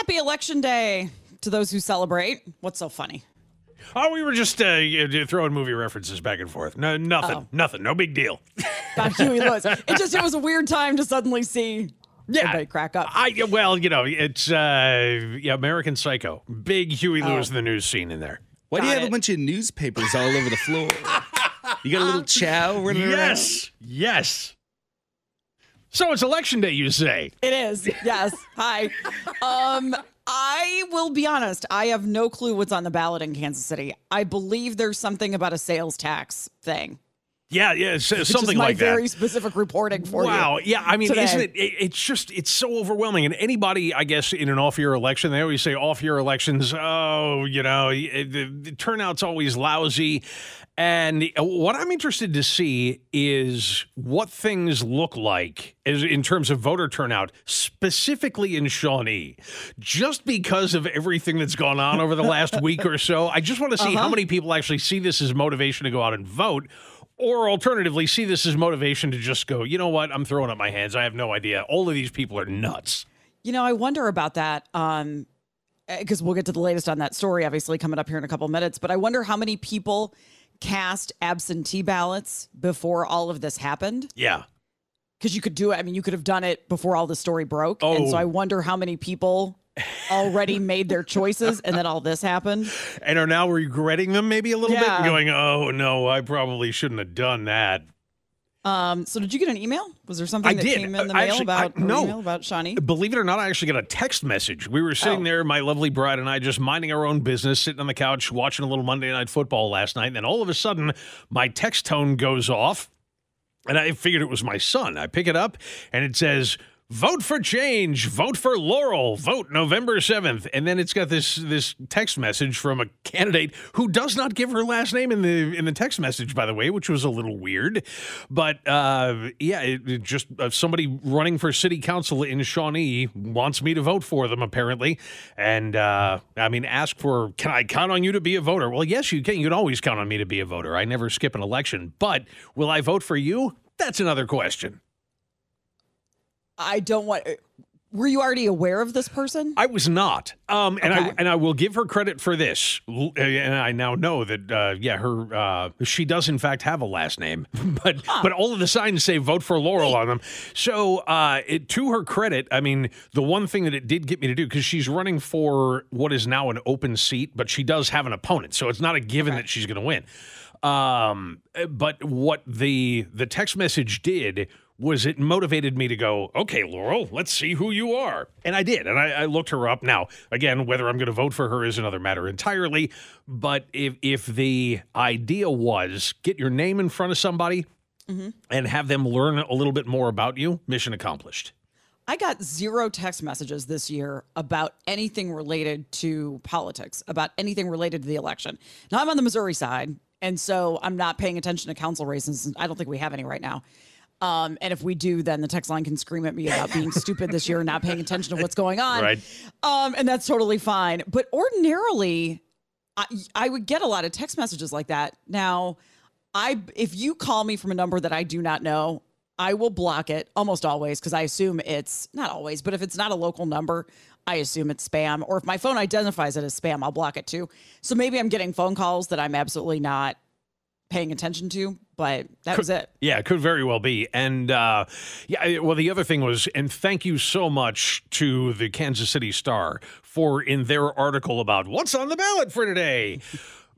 Happy Election Day to those who celebrate. What's so funny? Oh, we were just uh, throwing movie references back and forth. No, nothing, Oh. nothing, no big deal. God, Huey Lewis. It just it was a weird time to suddenly see Yeah, everybody crack up. I well, you know, it's uh, yeah, American Psycho, big Huey Lewis Oh. in the news scene in there. Why do you Got have a bunch of newspapers all over the floor? You got a little chow running around? Yes, yes. So it's election day, you say? It is. Yes. Hi. Um, I will be honest. I have no clue what's on the ballot in Kansas City. I believe there's something about a sales tax thing. Yeah, yeah, something like very specific reporting for you. Wow. Yeah. I mean, today. isn't it, it? It's just, it's so overwhelming. And anybody, I guess, in an off year election, they always say off year elections, oh, you know, it- the, the turnout's always lousy. And uh, what I'm interested to see is what things look like in terms of voter turnout, specifically in Shawnee. Just because of everything that's gone on over the last week or so, I just want to see how uh-huh. many people actually see this as motivation to go out and vote. Or alternatively, see this as motivation to just go, you know what? I'm throwing up my hands. I have no idea. All of these people are nuts. You know, I wonder about that. Um, eh, because we'll get to the latest on that story, obviously, coming up here in a couple minutes. But I wonder how many people cast absentee ballots before all of this happened. Yeah. Because you could do it. I mean, you could have done it before all the story broke. And so Oh. I wonder how many people already made their choices and then all this happened. And are now regretting them maybe a little bit and going, oh, no, I probably shouldn't have done that. Um, so did you get an email? Was there something I that did. came in the I mail actually- about I- no. email about Shawnee? Believe it or not, I actually got a text message. We were sitting Oh. there, my lovely bride and I, just minding our own business, sitting on the couch, watching a little Monday Night Football last night. And then all of a sudden, my text tone goes off. And I figured it was my son. I pick it up and it says, Vote for change, vote for Laurel, vote November 7th. And then it's got this this text message from a candidate who does not give her last name in the in the text message, by the way, which was a little weird. But uh, yeah, it, it just uh, somebody running for city council in Shawnee wants me to vote for them, apparently. And uh, I mean, ask for, can I count on you to be a voter? Well, yes, you can. You can always count on me to be a voter. I never skip an election. But will I vote for you? That's another question. I don't want. Were you already aware of this person? I was not, um, and I and I will give her credit for this. And I now know that, uh, yeah, her uh, she does in fact have a last name, but but all of the signs say "vote for Laurel" on them. So, uh, it, to her credit, I mean, the one thing that it did get me to do because she's running for what is now an open seat, but she does have an opponent, so it's not a given that she's going to win. Um, but what the the text message did was it motivated me to go, okay, Laurel, let's see who you are. And I did. And I, I looked her up. Now, again, whether I'm going to vote for her is another matter entirely. But if, if the idea was get your name in front of somebody mm-hmm. and have them learn a little bit more about you, mission accomplished. I got zero text messages this year about anything related to politics, about anything related to the election. Now I'm on the Missouri side, and so I'm not paying attention to council races. I don't think we have any right now. Um, and if we do, then the text line can scream at me about being stupid this year and not paying attention to what's going on. Right. Um, and that's totally fine. But ordinarily, I, I would get a lot of text messages like that. Now, I if you call me from a number that I do not know, I will block it almost always because I assume it's not always, but if it's not a local number, I assume it's spam. Or if my phone identifies it as spam, I'll block it too. So maybe I'm getting phone calls that I'm absolutely not paying attention to, but that was it. Yeah, it could very well be. And uh, yeah, well, the other thing was, and thank you so much to the Kansas City Star for in their article about what's on the ballot for today.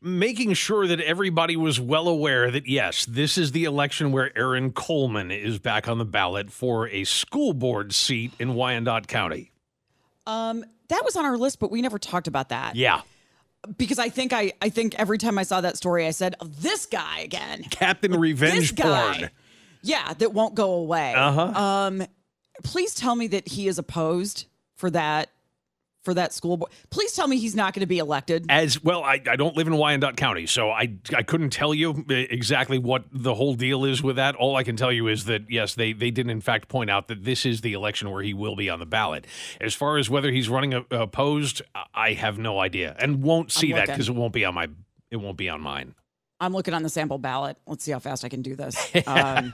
Making sure that everybody was well aware that yes, this is the election where Aaron Coleman is back on the ballot for a school board seat in Wyandotte County. Um, that was on our list, but we never talked about that. Yeah, Because I think I, I think every time I saw that story, I said, "This guy again." Captain this Revenge guy. Porn. Yeah, that won't go away. Uh-huh. Um, please tell me that he is opposed for that for that school board. Please tell me he's not going to be elected. As well, I, I don't live in Wyandotte County, so I I couldn't tell you exactly what the whole deal is with that. All I can tell you is that yes, they they did in fact point out that this is the election where he will be on the ballot. As far as whether he's running a, opposed, I have no idea, and won't see that because it won't be on my it won't be on mine. I'm looking on the sample ballot. Let's see how fast I can do this. Um,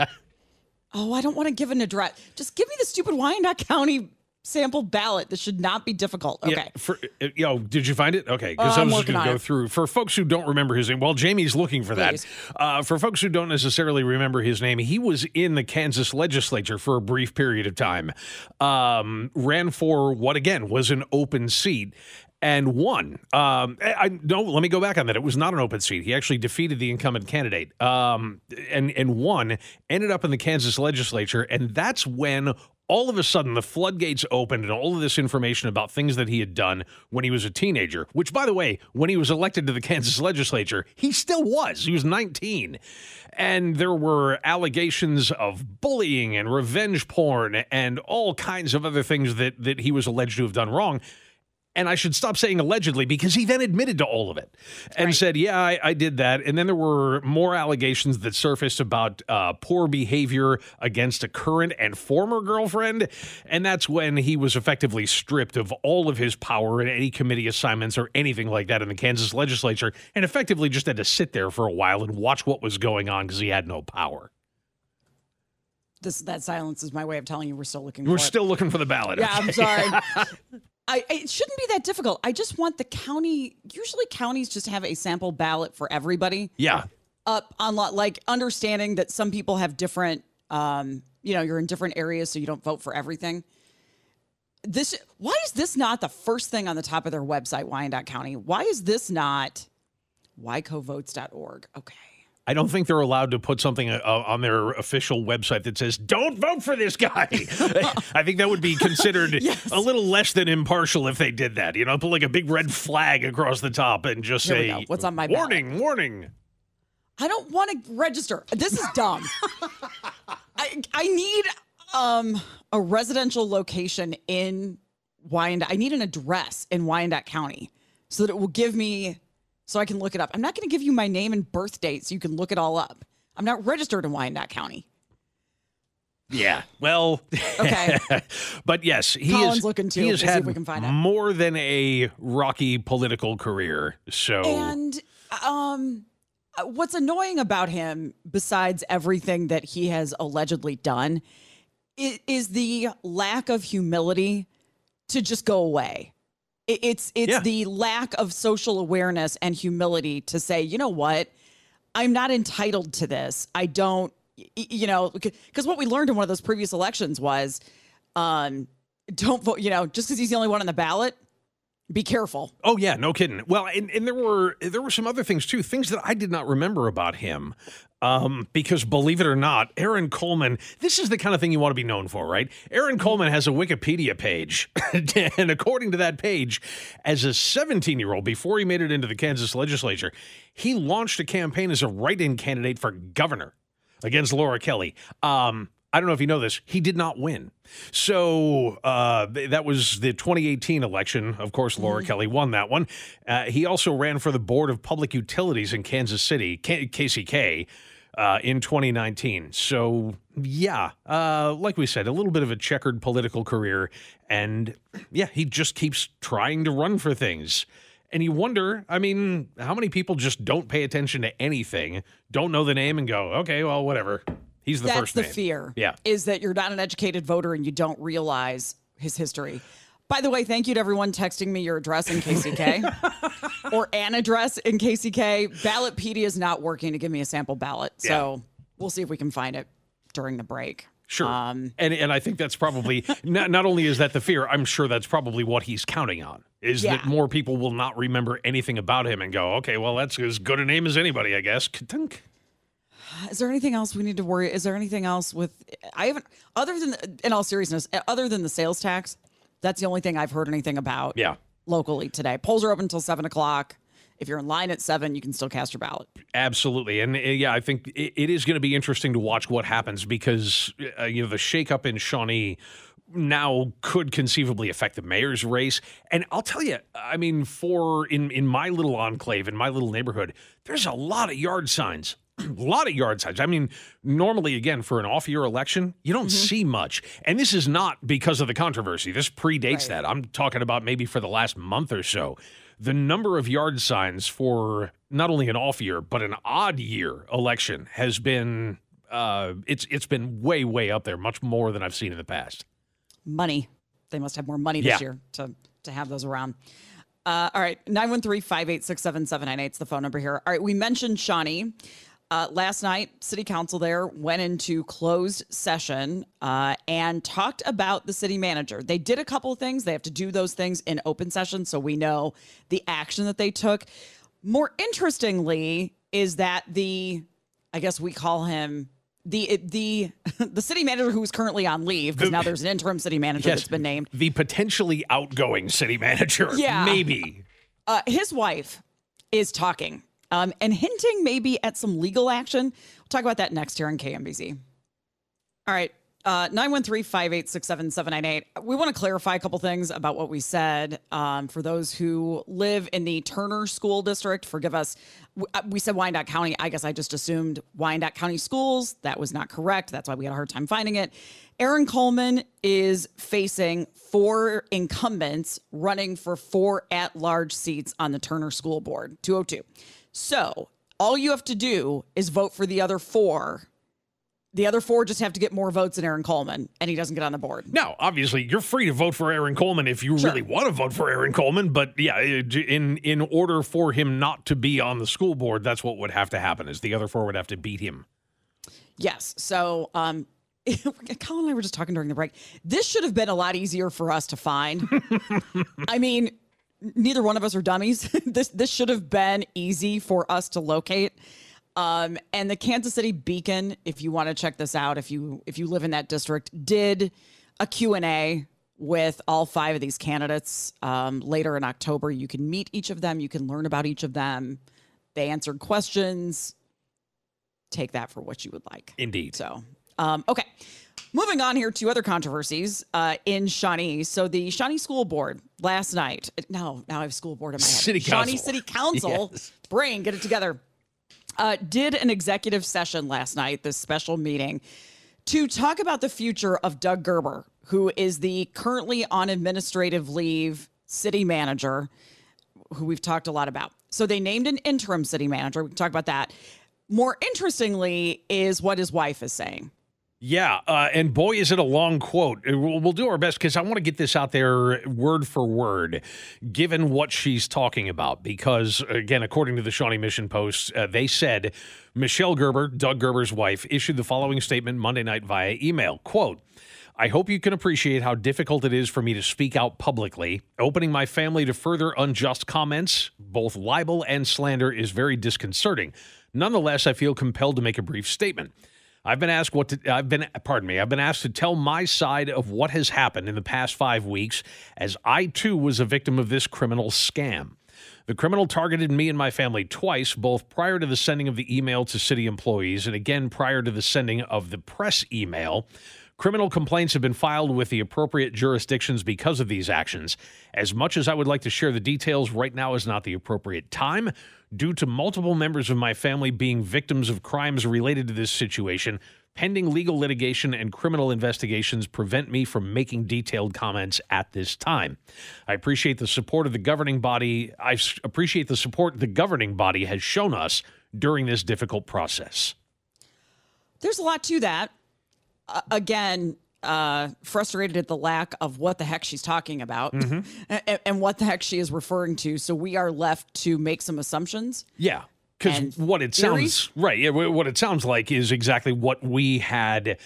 oh, I don't want to give an address. Just give me the stupid Wyandotte County sample ballot. This should not be difficult. Okay. Yeah, for, uh, you know, did you find it? Okay, because Uh, I I'm was just going to go it. through. For folks who don't remember his name, while Jamie's looking for Please. that, uh, for folks who don't necessarily remember his name, he was in the Kansas legislature for a brief period of time. Um, ran for what again was an open seat. And won. Um, I, I no. Let me go back on that. It was not an open seat. He actually defeated the incumbent candidate. Um, and and won. Ended up in the Kansas legislature, and that's when all of a sudden the floodgates opened and all of this information about things that he had done when he was a teenager, which, by the way, when he was elected to the Kansas legislature, he still was. He was 19. And there were allegations of bullying and revenge porn and all kinds of other things that, that he was alleged to have done wrong. And I should stop saying allegedly because he then admitted to all of it and said, Yeah, I, I did that. And then there were more allegations that surfaced about uh, poor behavior against a current and former girlfriend. And that's when he was effectively stripped of all of his power and any committee assignments or anything like that in the Kansas legislature and effectively just had to sit there for a while and watch what was going on because he had no power. This that silence is my way of telling you we're still looking. We're for it. still looking for the ballot. Yeah, I'm sorry. I, it shouldn't be that difficult. I just want the county. Usually, counties just have a sample ballot for everybody Yeah. up on lot. Like understanding that some people have different. Um, you know, you're in different areas, so you don't vote for everything. This why is this not the first thing on the top of their website, Wyandotte County? Why is this not ycovotes.org? Okay. I don't think they're allowed to put something uh, on their official website that says "Don't vote for this guy." I think that would be considered a little less than impartial if they did that. You know, put like a big red flag across the top and just Here say. What's on my ballot? warning, warning." I don't want to register. This is dumb. I I need um a residential location in Wyandotte. I need an address in Wyandotte County so that it will give me so I can look it up. I'm not going to give you my name and birth date so you can look it all up. I'm not registered in Wyandotte County. Yeah. Well, Okay. but yes, he Colin's is looking too. He has We'll see had if we can find it. more than a rocky political career. So And um what's annoying about him besides everything that he has allegedly done is the lack of humility to just go away. It- It's it's Yeah. the lack of social awareness and humility to say, you know what, I'm not entitled to this. I don't, you know, because what we learned in one of those previous elections was, um, don't vote. You know, just because he's the only one on the ballot, be careful. Oh yeah, no kidding. Well, and, and there were there were some other things too, things that I did not remember about him. Um, because believe it or not, Aaron Coleman, this is the kind of thing you want to be known for, right? Aaron Coleman has a Wikipedia page. and according to that page, as a 17 year old, before he made it into the Kansas legislature, he launched a campaign as a write in candidate for governor against Laura Kelly. Um, I don't know if you know this. He did not win. So uh, that was the 2018 election. Of course, Laura Kelly won that one. Uh, he also ran for the Board of Public Utilities in Kansas City, K- KCK, uh, in 2019. So, yeah, uh, like we said, a little bit of a checkered political career. And yeah, he just keeps trying to run for things. And you wonder, I mean, how many people just don't pay attention to anything, don't know the name, and go, okay, well, whatever. He's the That's first the name. fear. Yeah. Is that you're not an educated voter and you don't realize his history. By the way, thank you to everyone texting me your address in KCK. or an address in KCK. Ballotpedia is not working to give me a sample ballot. So we'll see if we can find it during the break. Sure. Um, and and I think that's probably not not only is that the fear, I'm sure that's probably what he's counting on. Is that more people will not remember anything about him and go, okay, well that's as good a name as anybody, I guess. Is there anything else we need to worry? Is there anything else with? I haven't, other than, in all seriousness, other than the sales tax, that's the only thing I've heard anything about. Yeah. Locally today, polls are open until seven o'clock. If you're in line at seven, you can still cast your ballot. Absolutely, and uh, yeah, I think it, it is going to be interesting to watch what happens because uh, you know the shakeup in Shawnee now could conceivably affect the mayor's race. And I'll tell you, I mean, for in in my little enclave, in my little neighborhood, there's a lot of yard signs. A lot of yard signs. I mean, normally, again, for an off year election, you don't see much. And this is not because of the controversy. This predates that. I'm talking about maybe for the last month or so. The number of yard signs for not only an off year, but an odd year election has been. Uh, it's it's been way way up there, much more than I've seen in the past. Money. They must have more money this Yeah. year to to have those around. Uh, all right, 913-586-7798 is the phone number here. All right, we mentioned Shawnee. Uh, last night, city council there went into closed session uh, and talked about the city manager. They did a couple of things. They have to do those things in open session, so we know the action that they took. More interestingly, is that the, I guess we call him the the the city manager who's currently on leave because The- now there's an interim city manager Yes. that's been named. The potentially outgoing city manager. Yeah. Maybe. Uh, his wife is talking um, and hinting maybe at some legal action. We'll talk about that next here on KMBZ. All right. Uh, 913-586-7798. We want to clarify a couple things about what we said. Um, for those who live in the Turner School District, forgive us. Uh, We said Wyandotte County. I guess I just assumed Wyandotte County Schools. That was not correct. That's why we had a hard time finding it. Aaron Coleman is facing four incumbents running for four at-large seats on the Turner School Board, 202. So all you have to do is vote for the other four the other four just have to get more votes than Aaron Coleman, and he doesn't get on the board. Now, obviously, you're free to vote for Aaron Coleman if you Sure. really want to vote for Aaron Coleman. But yeah, in in order for him not to be on the school board, that's what would have to happen. Is the other four would have to beat him. Yes. So, um, Colin and I were just talking during the break. This should have been a lot easier for us to find. I mean, neither one of us are dummies. this this should have been easy for us to locate. Um, and the Kansas City Beacon, if you want to check this out, if you if you live in that district, did a Q&A with all five of these candidates um, later in October. You can meet each of them. You can learn about each of them. They answered questions. Take that for what you would like. Indeed. So, um, okay. Moving on here to other controversies uh, in Shawnee. So the Shawnee School Board last night. No, now I have school board in my head. City Shawnee Council. City Council. Brain, get it together. Uh, did an executive session last night. This special meeting to talk about the future of Doug Gerber, who is the currently on administrative leave city manager who we've talked a lot about. So they named an interim city manager. We can talk about that. More interestingly, is what his wife is saying. Yeah, uh, and boy, is it a long quote. Uh, We'll, we'll do our best because I want to get this out there word for word, given what she's talking about. Because, again, according to the Shawnee Mission Post, uh, they said Michelle Gerber, Doug Gerber's wife, issued the following statement Monday night via email. Quote, I hope you can appreciate how difficult it is for me to speak out publicly. Opening my family to further unjust comments, both libel and slander, is very disconcerting. Nonetheless, I feel compelled to make a brief statement. I've been asked what to, I've been pardon me I've been asked to tell my side of what has happened in the past 5 weeks as I too was a victim of this criminal scam. The criminal targeted me and my family twice, both prior to the sending of the email to city employees and again prior to the sending of the press email. Criminal complaints have been filed with the appropriate jurisdictions because of these actions. As much as I would like to share the details, right now is not the appropriate time. Due to multiple members of my family being victims of crimes related to this situation, pending legal litigation and criminal investigations prevent me from making detailed comments at this time. I appreciate the support of the governing body. I appreciate the support the governing body has shown us during this difficult process. There's a lot to that. Uh, again, uh, frustrated at the lack of what the heck she's talking about and, and what the heck she is referring to. So we are left to make some assumptions. Yeah. Because what it theories? sounds right, yeah, what it sounds like is exactly what we had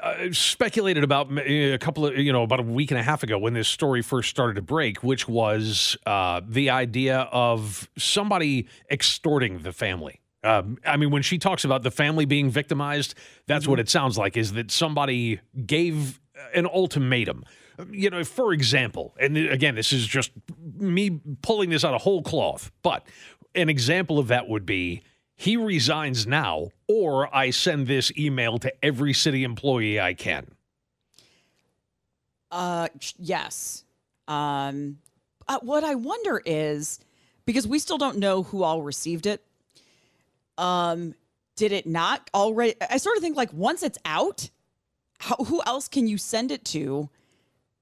uh, speculated about a couple of you know about a week and a half ago when this story first started to break, which was uh, the idea of somebody extorting the family. Um, I mean, when she talks about the family being victimized, that's what it sounds like is that somebody gave an ultimatum. You know, for example, and again, this is just me pulling this out of whole cloth, but an example of that would be he resigns now, or I send this email to every city employee I can. Uh, yes. Um, uh, what I wonder is because we still don't know who all received it. Um, did it not already? I sort of think like once it's out, how, who else can you send it to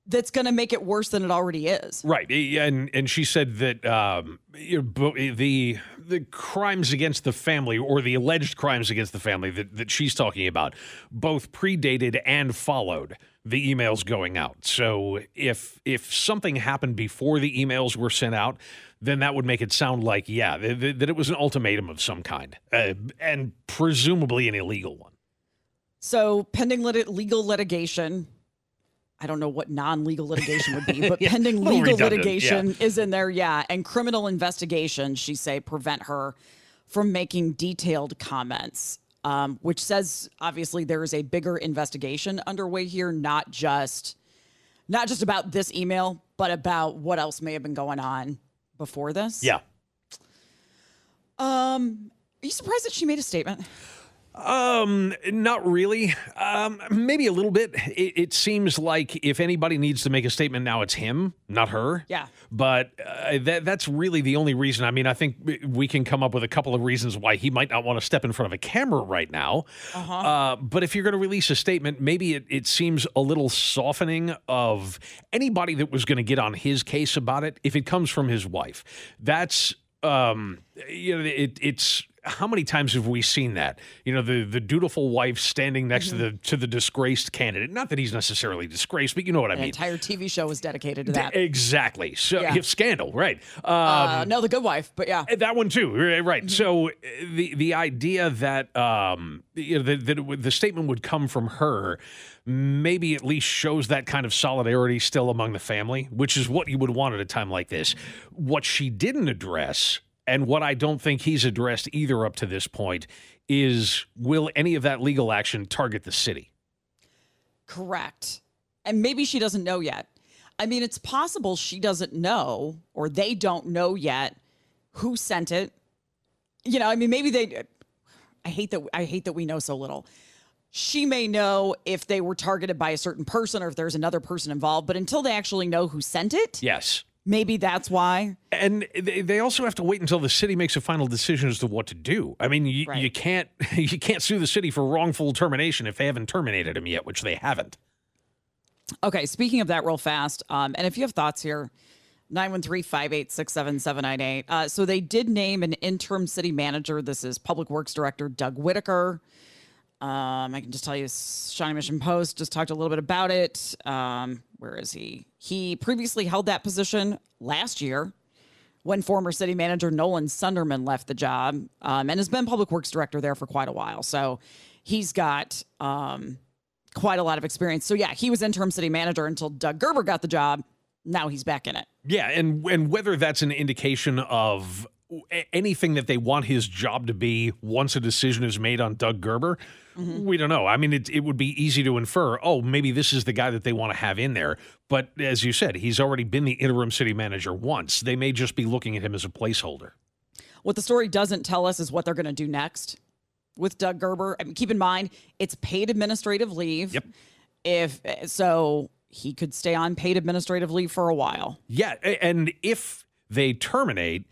that's going to make it worse than it already is? Right, eh, and and she said that um, bo- the the crimes against the family or the alleged crimes against the family that, that she's talking about both predated and followed the emails going out. So if if something happened before the emails were sent out, then that would make it sound like yeah th- th- that it was an ultimatum of some kind, uh, and presumably an illegal one. So pending lit- legal litigation. I don't know what non-legal litigation would be, but Yeah, pending legal litigation is in there, yeah. And criminal investigation, she say, prevent her from making detailed comments, um, which says obviously there is a bigger investigation underway here, not just not just about this email, but about what else may have been going on before this. Yeah. Um, are you surprised that she made a statement? Um, not really. Um, maybe a little bit. It, it seems like if anybody needs to make a statement now, it's him, not her. Yeah. But uh, that that's really the only reason. I mean, I think we can come up with a couple of reasons why he might not want to step in front of a camera right now. Uh-huh. Uh, but if you're going to release a statement, maybe it, it seems a little softening of anybody that was going to get on his case about it if it comes from his wife. That's um, you know, it, it's how many times have we seen that? You know, the the dutiful wife standing next Mm-hmm. to the to the disgraced candidate. Not that he's necessarily disgraced, but you know what I An mean. entire TV show was dedicated to that. Exactly. So Yeah. scandal, right? Um, uh, no, the good wife, but yeah. that one too, right? Mm-hmm. So uh, the the idea that um, you know that, that the statement would come from her, maybe at least shows that kind of solidarity still among the family, which is what you would want at a time like this. What she didn't address, and what I don't think he's addressed either up to this point, is will any of that legal action target the city? Correct. And maybe she doesn't know yet. I mean, it's possible she doesn't know or they don't know yet who sent it. You know, I mean, maybe they I hate that I hate that we know so little. She may know if they were targeted by a certain person or if there's another person involved, but until they actually know who sent it, Yes. Maybe that's why. And they they also have to wait until the city makes a final decision as to what to do. I mean, you, Right. you can't you can't sue the city for wrongful termination if they haven't terminated him yet, which they haven't. Okay, speaking of that, real fast, um, and if you have thoughts here, 913-586-7798. Uh, so they did name an interim city manager. This is Public Works Director Doug Whitaker. Um, I can just tell you, Shawnee Mission Post just talked a little bit about it. Um, where is he? He previously held that position last year when former city manager Nolan Sunderman left the job um, and has been public works director there for quite a while. So he's got um, quite a lot of experience. So yeah, he was interim city manager until Doug Gerber got the job. Now he's back in it. Yeah, and and whether that's an indication of anything that they want his job to be once a decision is made on Doug Gerber, mm-hmm. we don't know. I mean, it it would be easy to infer. Oh, maybe this is the guy that they want to have in there. But as you said, he's already been the interim city manager once. They may just be looking at him as a placeholder. What the story doesn't tell us is what they're going to do next with Doug Gerber. I mean, keep in mind it's paid administrative leave. Yep. If so, he could stay on paid administrative leave for a while. Yeah, and if they terminate,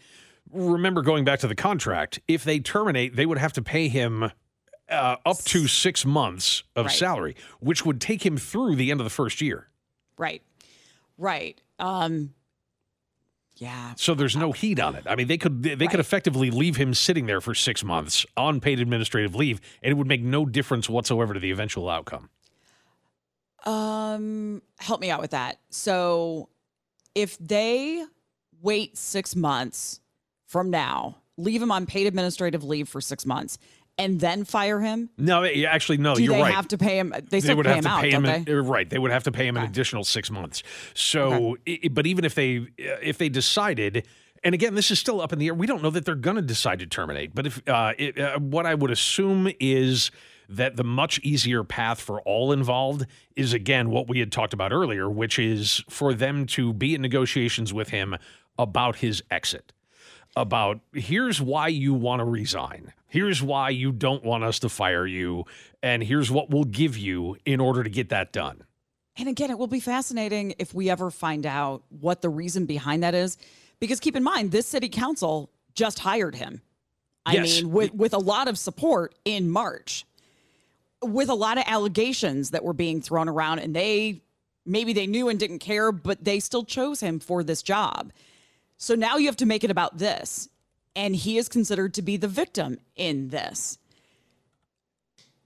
remember going back to the contract, if they terminate, they would have to pay him uh, up to six months of Right. salary, which would take him through the end of the first year. Right. Right. Um. Yeah. So there's no heat on it. I mean, they could they could effectively leave him sitting there for six months on paid administrative leave, and it would make no difference whatsoever to the eventual outcome. Um, help me out with that. So, if they wait six months from now, leave him on paid administrative leave for six months, and then fire him, No, actually, no, do you're they right. have to pay him? They they would have to out, pay him. they? an- uh, right, they would have to pay him an additional six months. So, i- but even if they if they decided, and again, this is still up in the air. We don't know that they're going to decide to terminate. But if uh, it, uh, what I would assume is that the much easier path for all involved is again what we had talked about earlier, which is for them to be in negotiations with him about his exit about here's why you want to resign. Here's why you don't want us to fire you. And here's what we'll give you in order to get that done. And again, it will be fascinating if we ever find out what the reason behind that is. Because keep in mind, this city council just hired him. I Yes. mean, with, with a lot of support in March, with a lot of allegations that were being thrown around, and they maybe they knew and didn't care, but they still chose him for this job. So now you have to make it about this. And he is considered to be the victim in this.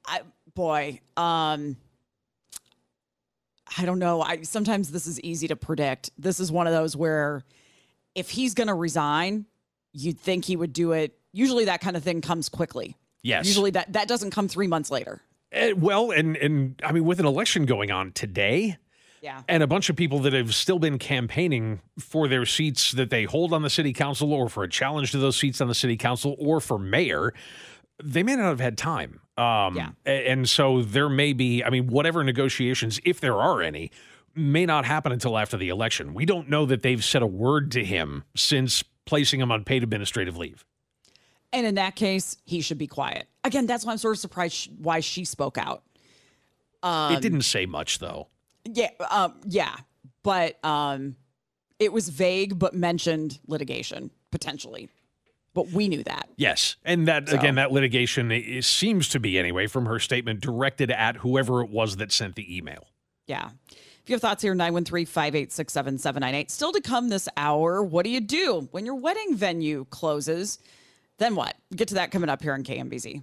I boy, um, I don't know. I sometimes this is easy to predict. This is one of those where if he's going to resign, you'd think he would do it. Usually that kind of thing comes quickly. Yes. Usually that that doesn't come 3 months later. Eh, well, and and I mean, with an election going on today, Yeah. and a bunch of people that have still been campaigning for their seats that they hold on the city council, or for a challenge to those seats on the city council, or for mayor, they may not have had time. Um, Yeah. And so there may be, I mean, whatever negotiations, if there are any, may not happen until after the election. We don't know that they've said a word to him since placing him on paid administrative leave. And in that case, he should be quiet. Again, that's why I'm sort of surprised why she spoke out. it didn't say much, though. Yeah, um, yeah, but um, it was vague, but mentioned litigation potentially. But we knew that. Yes. And that, So- again, that litigation i- seems to be, anyway, from her statement, directed at whoever it was that sent the email. Yeah. If you have thoughts here, 913 586 7798. Still to come this hour, what do you do when your wedding venue closes? Then what? Get to that coming up here on KMBZ.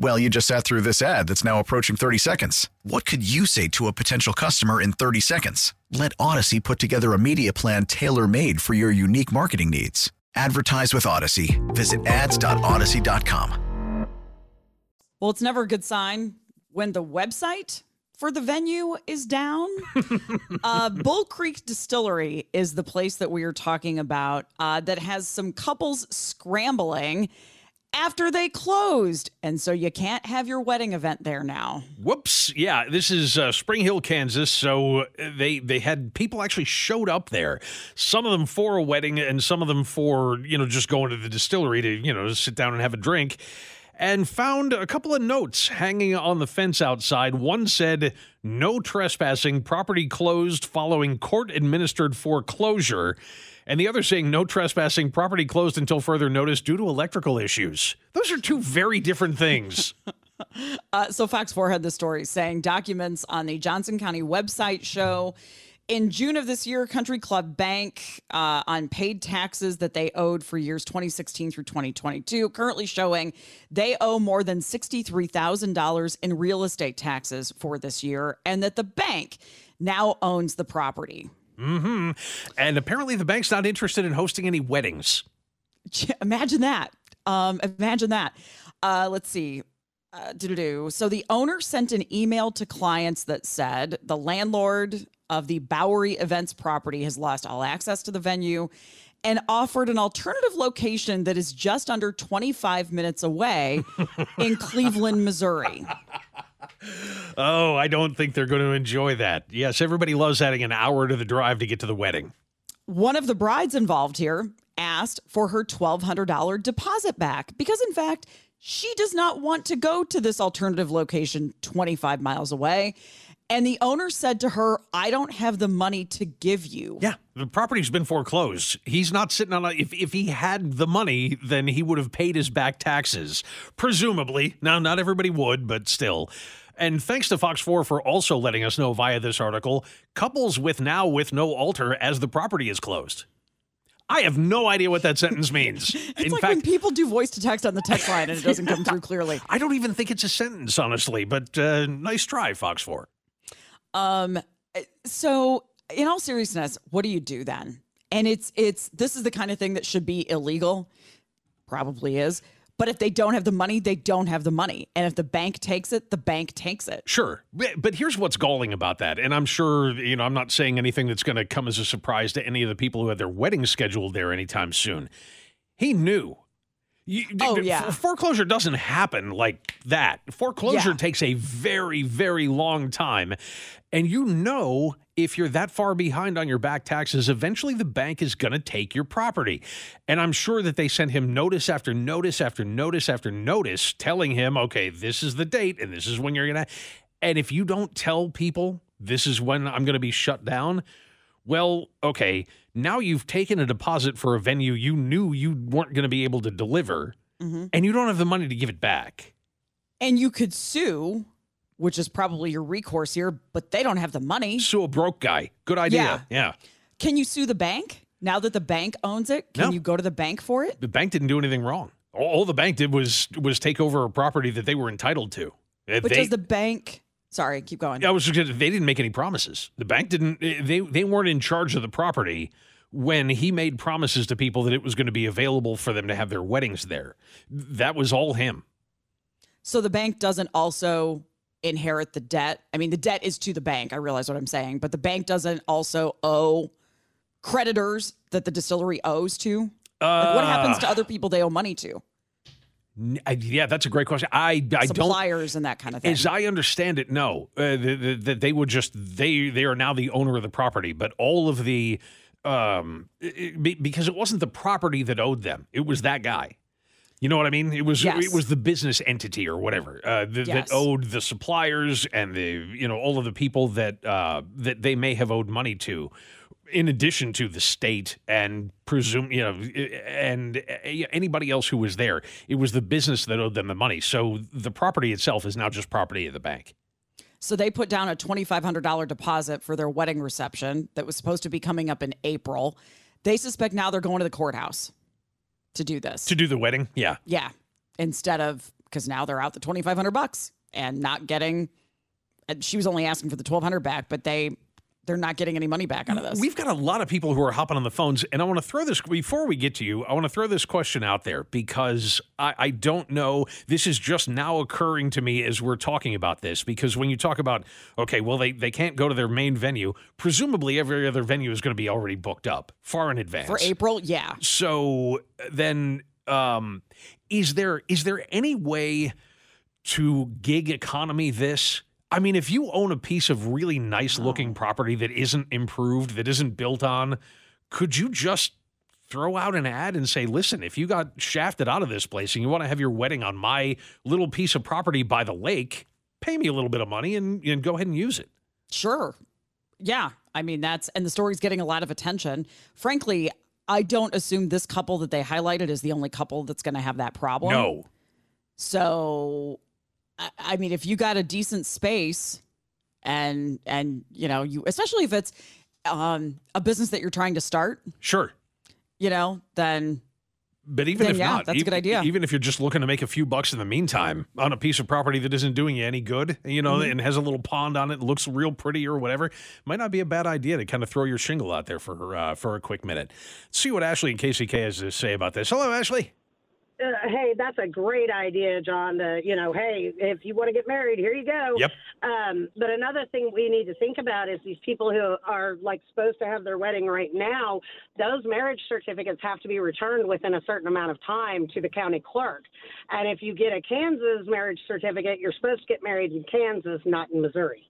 Well, you just sat through this ad that's now approaching 30 seconds. What could you say to a potential customer in 30 seconds? Let Audacy put together a media plan tailor made for your unique marketing needs. Advertise with Audacy. Visit ads.audacy.com. Well, it's never a good sign when the website for the venue is down. uh, Bull Creek Distillery is the place that we are talking about uh, that has some couples scrambling after they closed. And so you can't have your wedding event there now. Whoops. Yeah, this is uh, Spring Hill, Kansas. So uh, they they had people actually showed up there. Some of them for a wedding and some of them for, you know, just going to the distillery to, you know, sit down and have a drink. And found a couple of notes hanging on the fence outside. One said, No trespassing, property closed following court administered foreclosure. And the other saying, No trespassing, property closed until further notice due to electrical issues. Those are two very different things. Uh, so Fox 4 had the story saying documents on the Johnson County website show in June of this year, Country Club Bank uh, on paid taxes that they owed for years 2016 through 2022, currently showing they owe more than $63,000 in real estate taxes for this year, and that the bank now owns the property. Hmm And apparently, the bank's not interested in hosting any weddings. Imagine that. Um, imagine that. Uh, let's see. Uh, so the owner sent an email to clients that said the landlord of the Bowery Events property has lost all access to the venue and offered an alternative location that is just under 25 minutes away in Cleveland, Missouri. Oh, I don't think they're going to enjoy that. Yes, everybody loves adding an hour to the drive to get to the wedding. One of the brides involved here asked for her $1,200 deposit back because, in fact, she does not want to go to this alternative location 25 miles away. And the owner said to her, I don't have the money to give you. Yeah, the property's been foreclosed. He's not sitting on a. If, if he had the money, then he would have paid his back taxes. Presumably. Now, not everybody would, but still. And thanks to Fox 4 for also letting us know via this article couples with now with no altar as the property is closed. I have no idea what that sentence means. It's In like fact, when people do voice to text on the text line and it doesn't come through clearly. I don't even think it's a sentence, honestly, but uh, nice try, Fox 4. Um, so in all seriousness, what do you do then? And it's it's this is the kind of thing that should be illegal. Probably is. But if they don't have the money, they don't have the money. And if the bank takes it, the bank takes it. Sure. But but here's what's galling about that. And I'm sure, you know, I'm not saying anything that's going to come as a surprise to any of the people who had their wedding scheduled there anytime soon. He knew. You, Oh, yeah. Foreclosure doesn't happen like that. Foreclosure Yeah. takes a very, very long time. And you know, if you're that far behind on your back taxes, eventually the bank is going to take your property. And I'm sure that they sent him notice after notice after notice after notice telling him, okay, this is the date and this is when you're going to. And if you don't tell people this is when I'm going to be shut down, well, okay, now you've taken a deposit for a venue you knew you weren't going to be able to deliver, mm-hmm. and you don't have the money to give it back. And you could sue, which is probably your recourse here, but they don't have the money. Sue a broke guy. Good idea. Yeah. Can you sue the bank now that the bank owns it? Can No. you go to the bank for it? The bank didn't do anything wrong. All, the bank did was was take over a property that they were entitled to. But they, does the bank? Sorry, keep going. I was just gonna, they didn't make any promises. The bank didn't. They they weren't in charge of the property when he made promises to people that it was going to be available for them to have their weddings there. That was all him. So the bank doesn't also inherit the debt. I mean, the debt is to the bank. I realize what I'm saying, but the bank doesn't also owe creditors that the distillery owes to. Like, what happens to Uh, other people they owe money to? I- yeah, that's a great question. I I don't. Suppliers and that kind of thing. As I understand it, no, uh, that they would just they they are now the owner of the property, but all of the um it- because it wasn't the property that owed them, it was that guy. You know what I mean? It was Yes. it was the business entity or whatever uh, th- Yes. that owed the suppliers and the you know all of the people that uh, that they may have owed money to, in addition to the state and presume you know and anybody else who was there. It was the business that owed them the money. So the property itself is now just property of the bank. So they put down a $2,500 deposit for their wedding reception that was supposed to be coming up in April. They suspect now they're going to the courthouse to do this. To do the wedding, yeah. yeah, instead of because now they're out the 2,500 bucks and not getting. and She was only asking for the 1,200 back, but they they're not getting any money back out of this. We've got a lot of people who are hopping on the phones, and I want to throw this before we get to you. I want to throw this question out there because I, I don't know. This is just now occurring to me as we're talking about this. Because when you talk about, okay, well, they, they can't go to their main venue, presumably every other venue is going to be already booked up far in advance. for April, yeah. So then, um, is there is there any way to gig economy this? I mean, if you own a piece of really nice looking property that isn't improved, that isn't built on, could you just throw out an ad and say, listen, if you got shafted out of this place and you want to have your wedding on my little piece of property by the lake, pay me a little bit of money and, and go ahead and use it. Sure. Yeah. I mean, that's, and the story's getting a lot of attention. Frankly, I don't assume this couple that they highlighted is the only couple that's going to have that problem. No. So, I, I mean, if you got a decent space and, and, you know, you, especially if it's, um, a business that you're trying to start, Sure. you know, then But even Then if yeah, not, that's a good idea. Even if you're just looking to make a few bucks in the meantime on a piece of property that isn't doing you any good, you know, Mhm. and has a little pond on it, looks real pretty or whatever, might not be a bad idea to kind of throw your shingle out there for uh, for a quick minute. see what Ashley and KCK has to say about this. Hello, Ashley. Uh, hey, that's a great idea, John. To you know, hey, if you want to get married, here you go. Yep. Um, but another thing we need to think about is these people who are like supposed to have their wedding right now. Those marriage certificates have to be returned within a certain amount of time to the county clerk. And if you get a Kansas marriage certificate, you're supposed to get married in Kansas, not in Missouri.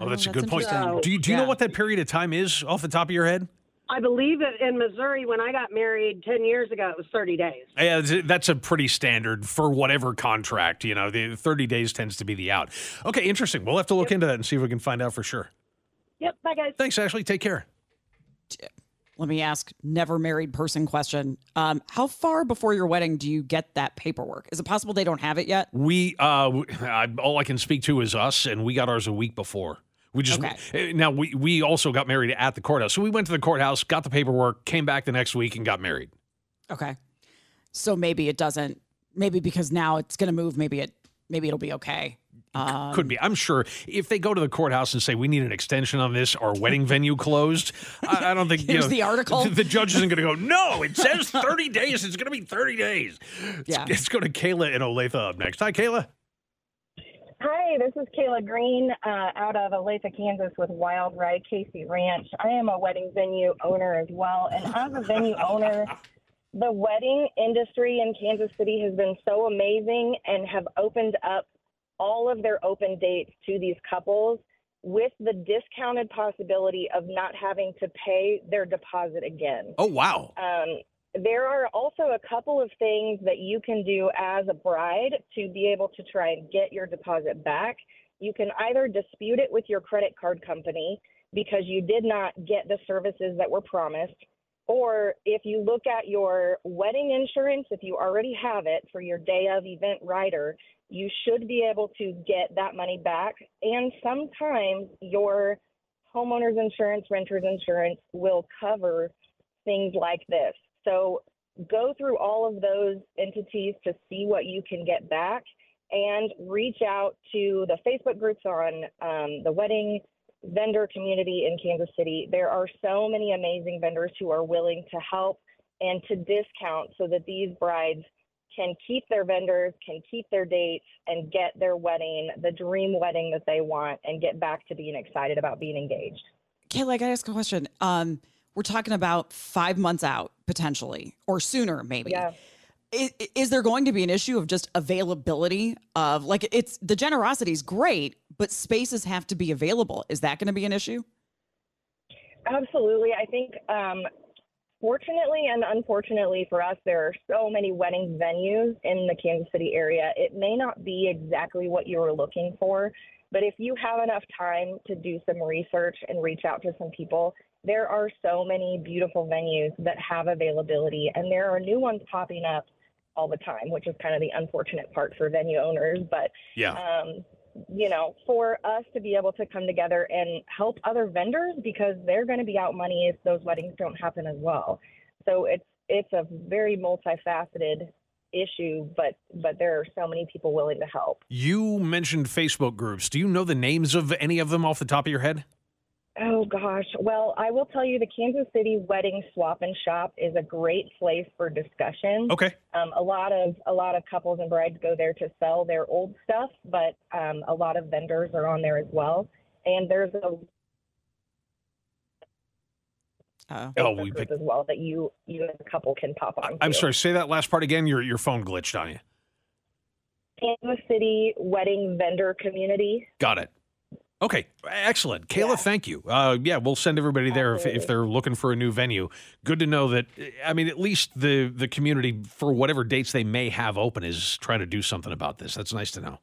Oh, that's a that's good point. interesting. Do you, do you know what that period of time is off the top of your head? I believe that in Missouri, when I got married 10 years ago, it was 30 days. Yeah, that's- that's a pretty standard for whatever contract. You know, the 30 days tends to be the out. Okay, interesting. We'll have to look into that and see if we can find out for sure. Yep. Bye, guys. Thanks, Ashley. Take care. let me ask never married person question. Um, how far before your wedding do you get that paperwork? Is it possible they don't have it yet? We uh, w- I, all I can speak to is us, and we got ours a week before. We just eh, now we we also got married at the courthouse, so we went to the courthouse, got the paperwork, came back the next week, and got married. Okay. So maybe it doesn't. Maybe because now it's going to move. Maybe it. Maybe it'll be okay. Um, Could be. I'm sure if they go to the courthouse and say we need an extension on this, our wedding venue closed. I, I don't think you know, the article. The, the judge isn't going to go. No, it says 30 days. It's going to be 30 days. Yeah. Let's, let's go to Kayla and Olathe up next. Hi, Kayla. Hi, this is Kayla Green uh, out of Olathe, Kansas with Wild Ride Casey Ranch. I am a wedding venue owner as well. And as a venue owner, the wedding industry in Kansas City has been so amazing and have opened up all of their open dates to these couples with the discounted possibility of not having to pay their deposit again. Oh, wow. Um, there are also a couple of things that you can do as a bride to be able to try and get your deposit back. You can either dispute it with your credit card company because you did not get the services that were promised, or if you look at your wedding insurance, if you already have it for your day of event rider, you should be able to get that money back. And sometimes your homeowner's insurance, renter's insurance will cover things like this. So go through all of those entities to see what you can get back and reach out to the Facebook groups on um, the wedding vendor community in Kansas City. There are so many amazing vendors who are willing to help and to discount so that these brides can keep their vendors, can keep their dates, and get their wedding, the dream wedding that they want, and get back to being excited about being engaged. Kayla, I got to ask a question. Um, we're talking about five months out potentially, or sooner, maybe. Yeah. Is, is there going to be an issue of just availability of like it's the generosity is great, but spaces have to be available? Is that going to be an issue? Absolutely. I think, um, fortunately and unfortunately for us, there are so many wedding venues in the Kansas City area. It may not be exactly what you were looking for, but if you have enough time to do some research and reach out to some people, there are so many beautiful venues that have availability, and there are new ones popping up all the time, which is kind of the unfortunate part for venue owners. But Yeah. um, you know, for us to be able to come together and help other vendors because they're going to be out money if those weddings don't happen as well. So it's it's a very multifaceted issue, but but there are so many people willing to help. You mentioned Facebook groups. Do you know the names of any of them off the top of your head? Oh gosh. Well, I will tell you the Kansas City Wedding Swap and Shop is a great place for discussion. Okay. Um, a lot of a lot of couples and brides go there to sell their old stuff, but um, a lot of vendors are on there as well. And there's a Oh, Facebook we group picked. as well that you you as a couple can pop on. I'm to. sorry. Say that last part again. Your your phone glitched on you. Kansas City Wedding Vendor Community. Got it. Okay, excellent. Kayla, thank you. Uh, yeah, we'll send everybody there if, if they're looking for a new venue. Good to know that. I mean, at least the the community for whatever dates they may have open is trying to do something about this. That's nice to know.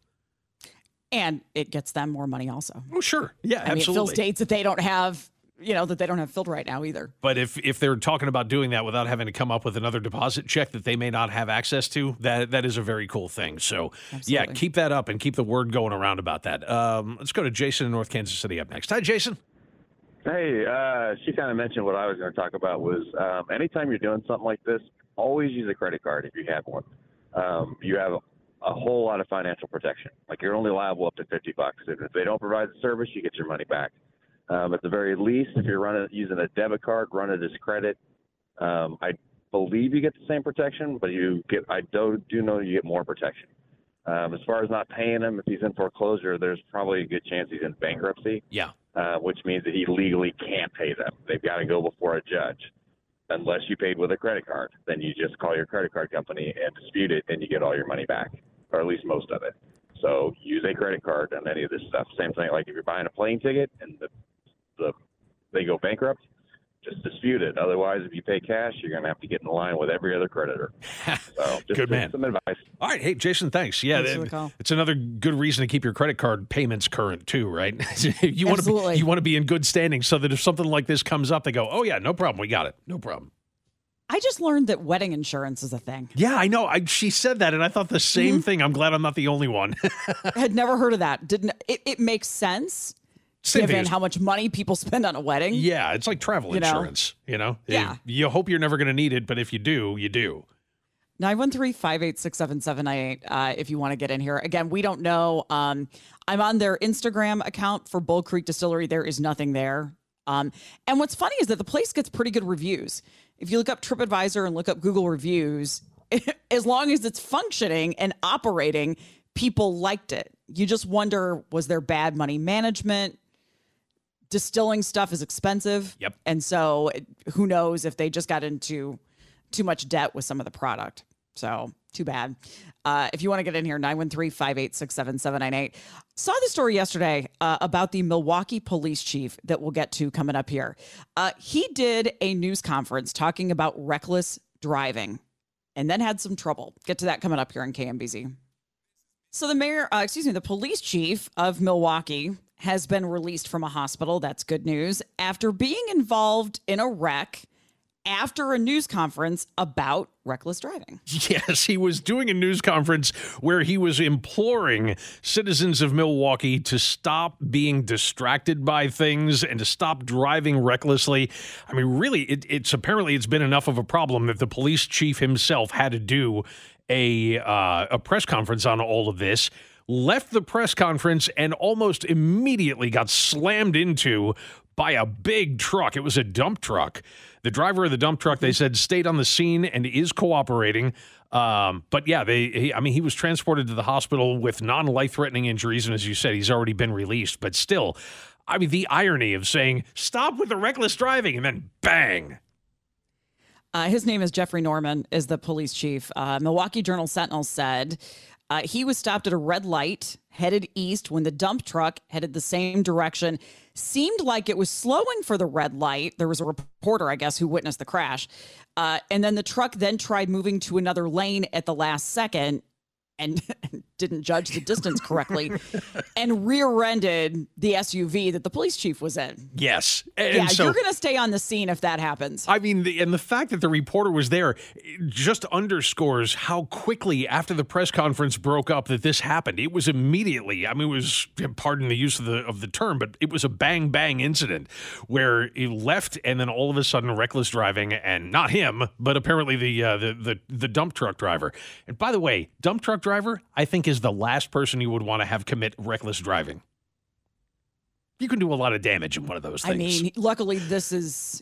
And it gets them more money also. Oh, sure. Yeah, I mean, it fills dates that they don't have, you know, that they don't have filled right now either. But if if they're talking about doing that without having to come up with another deposit check that they may not have access to, that that is a very cool thing. So yeah, keep that up and keep the word going around about that. Um, let's go to Jason in North Kansas City up next. Hi, Jason. Hi, this is Jason. Wedding Vendor Community. Hey, uh, she kind of mentioned what I was going to talk about was um, anytime you're doing something like this, always use a credit card if you have one. Um, you have a, a whole lot of financial protection. Like you're only liable up to 50 bucks. And if they don't provide the service, you get your money back. Um, at the very least, if you're running using a debit card, run it as credit. Um, I believe you get the same protection, but you get I do do know you get more protection. Um, as far as not paying him, if he's in foreclosure, there's probably a good chance he's in bankruptcy. Yeah. Uh, which means that he legally can't pay them. They've got to go before a judge. Unless you paid with a credit card, then you just call your credit card company and dispute it, and you get all your money back, or at least most of it. So use a credit card on any of this stuff. Same thing, like if you're buying a plane ticket and the, the they go bankrupt, just dispute it. Otherwise, if you pay cash, you're going to have to get in line with every other creditor. So just Good man. some advice. All right, hey Jason, thanks. Yeah, Thanks for that- it's another good reason to keep your credit card payments current too, right? you want to Absolutely. be, you want to be in good standing so that if something like this comes up, they go, "Oh yeah, no problem, we got it, no problem." I just learned that wedding insurance is a thing. Yeah, I know. I, she said that, and I thought the same Mm-hmm. thing. I'm glad I'm not the only one. I had never heard of that. Didn't it? It makes sense Same given how much money people spend on a wedding. yeah, it's like travel You know? insurance. You know, Yeah. You, you hope you're never going to need it, but if you do, you do. 913-586-7798 uh, if you want to get in here. Again, we don't know. Um, I'm on their Instagram account for Bull Creek Distillery. There is nothing there. Um, and what's funny is that the place gets pretty good reviews. If you look up TripAdvisor and look up Google reviews, as long as it's functioning and operating, people liked it. You just wonder was there bad money management? Distilling stuff is expensive. Yep. And so it- who knows if they just got into too much debt with some of the product. So too bad. Uh, if you want to get in here, 913 586 7798. Saw the story yesterday uh, about the Milwaukee police chief that we'll get to coming up here. Uh, he did a news conference talking about reckless driving and then had some trouble. Get to that coming up here on KMBZ. So the mayor, uh, excuse me, the police chief of Milwaukee has been released from a hospital. That's good news. After being involved in a wreck after a news conference about reckless driving. Yes, he was doing a news conference where he was imploring citizens of Milwaukee to stop being distracted by things and to stop driving recklessly. I mean, really, it, it's apparently it's been enough of a problem that the police chief himself had to do a uh, a press conference on all of this. Left the press conference and almost immediately got slammed into by a big truck. It was a dump truck. The driver of the dump truck, they said, stayed on the scene and is cooperating. Um, but yeah, they, he, I mean, he was transported to the hospital with non life threatening injuries. And as you said, he's already been released. But still, I mean, the irony of saying, stop with the reckless driving and then bang. Uh, his name is Jeffrey Norman, is the police chief. Uh, Milwaukee Journal Sentinel said uh, he was stopped at a red light headed east when the dump truck headed the same direction. Seemed like it was slowing for the red light. There was a reporter, I guess, who witnessed the crash. Uh, and then the truck then tried moving to another lane at the last second and didn't judge the distance correctly and rear-ended the SUV that the police chief was in. Yes. And yeah, so, you're going to stay on the scene if that happens. I mean, the, and the fact that the reporter was there just underscores how quickly after the press conference broke up that this happened. It was immediately. I mean, it was pardon the use of the of the term, but it was a bang bang incident where he left and then all of a sudden reckless driving and not him, but apparently the uh, the, the the dump truck driver. And by the way, dump truck driver, I think is the last person you would want to have commit reckless driving. You can do a lot of damage in one of those things. I mean, luckily this is,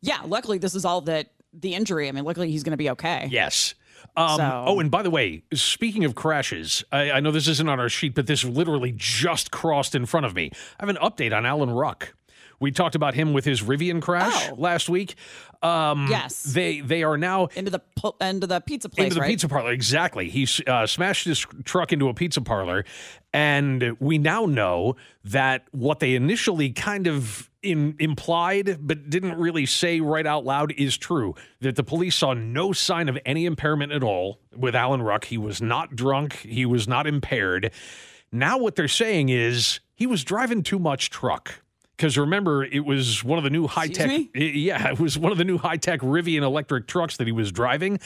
yeah, luckily this is all that the injury. I mean, luckily he's going to be okay. Yes. Um, So- Oh, and by the way, speaking of crashes, I, I know this isn't on our sheet, but this literally just crossed in front of me. I have an update on Alan Ruck. We talked about him with his Rivian crash Oh. last week. Um, Yes. they they are now into the into the pizza place, into the right? pizza parlor. Exactly. He uh, smashed his truck into a pizza parlor, and we now know that what they initially kind of in, implied but didn't really say right out loud is true. That the police saw no sign of any impairment at all with Alan Ruck. He was not drunk. He was not impaired. Now what they're saying is he was driving too much truck. Because remember, it was one of the new high tech. Yeah, it was one of the new high tech Rivian electric trucks that he was driving.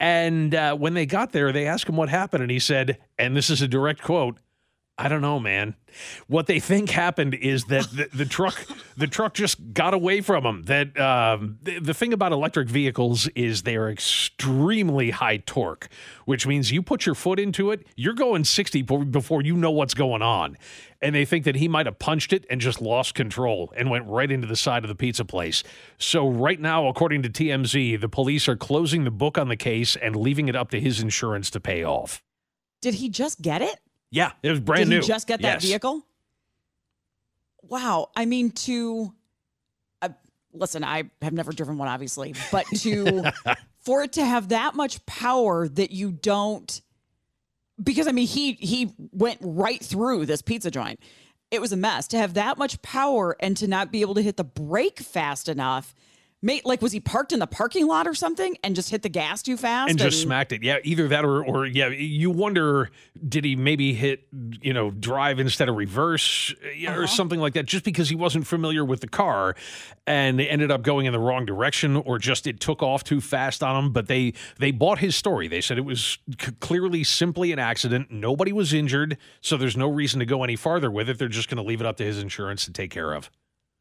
And uh, when they got there, they asked him what happened, and he said, and this is a direct quote I don't know, man. What they think happened is that the, the truck, the truck just got away from them. That um, the, the thing about electric vehicles is they are extremely high torque, which means you put your foot into it, you're going 60 before you know what's going on. And they think that he might have punched it and just lost control and went right into the side of the pizza place. So right now, according to TMZ, the police are closing the book on the case and leaving it up to his insurance to pay off. Did he just get it? Yeah, it was brand Did new. just get that Yes. vehicle? Wow. I mean, to uh, listen, I have never driven one, obviously, but to for it to have that much power that you don't, because I mean, he he went right through this pizza joint. It was a mess to have that much power and to not be able to hit the brake fast enough. Mate, like was he parked in the parking lot or something and just hit the gas too fast and just smacked it. Yeah, either that or or yeah, you wonder did he maybe hit you know drive instead of reverse yeah, or uh-huh. something like that just because he wasn't familiar with the car and they ended up going in the wrong direction or just it took off too fast on him. But they they bought his story. They said it was c- clearly simply an accident. Nobody was injured, so there's no reason to go any farther with it. They're just going to leave it up to his insurance to take care of.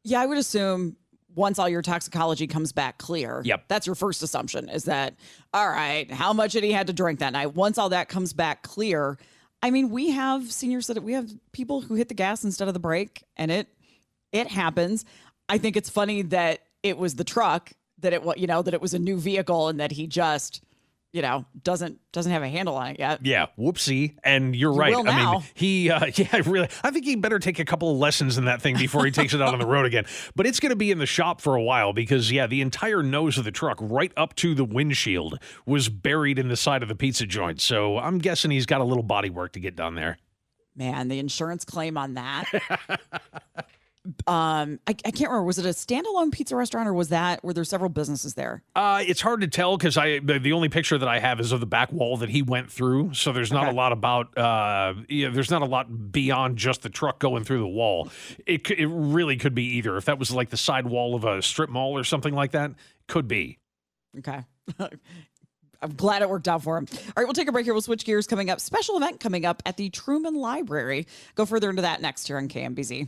Yeah, I would assume once all your toxicology comes back clear. Yep. That's your first assumption is that, all right, how much had he had to drink that night? Once all that comes back clear, I mean, we have seniors that we have people who hit the gas instead of the brake and it it happens. I think it's funny that it was the truck that it was, you know, that it was a new vehicle and that he just, you know, doesn't doesn't have a handle on it yet. Yeah, whoopsie. And you're You right. I mean, he, uh, yeah, really. I think he better take a couple of lessons in that thing before he takes it out on the road again. But it's going to be in the shop for a while because, yeah, the entire nose of the truck, right up to the windshield, was buried in the side of the pizza joint. So I'm guessing he's got a little body work to get done there. Man, the insurance claim on that. um, I, I can't remember. Was it a standalone pizza restaurant or was that were there several businesses there? Uh, it's hard to tell because I the, the only picture that I have is of the back wall that he went through. So there's not a lot about uh, yeah, there's not a lot beyond just the truck going through the wall. It it really could be either. If that was like the side wall of a strip mall or something like that, could be. Okay. I'm glad it worked out for him. All right, we'll take a break here. We'll switch gears coming up. Special event coming up at the Truman Library. Go further into that next here on KMBZ.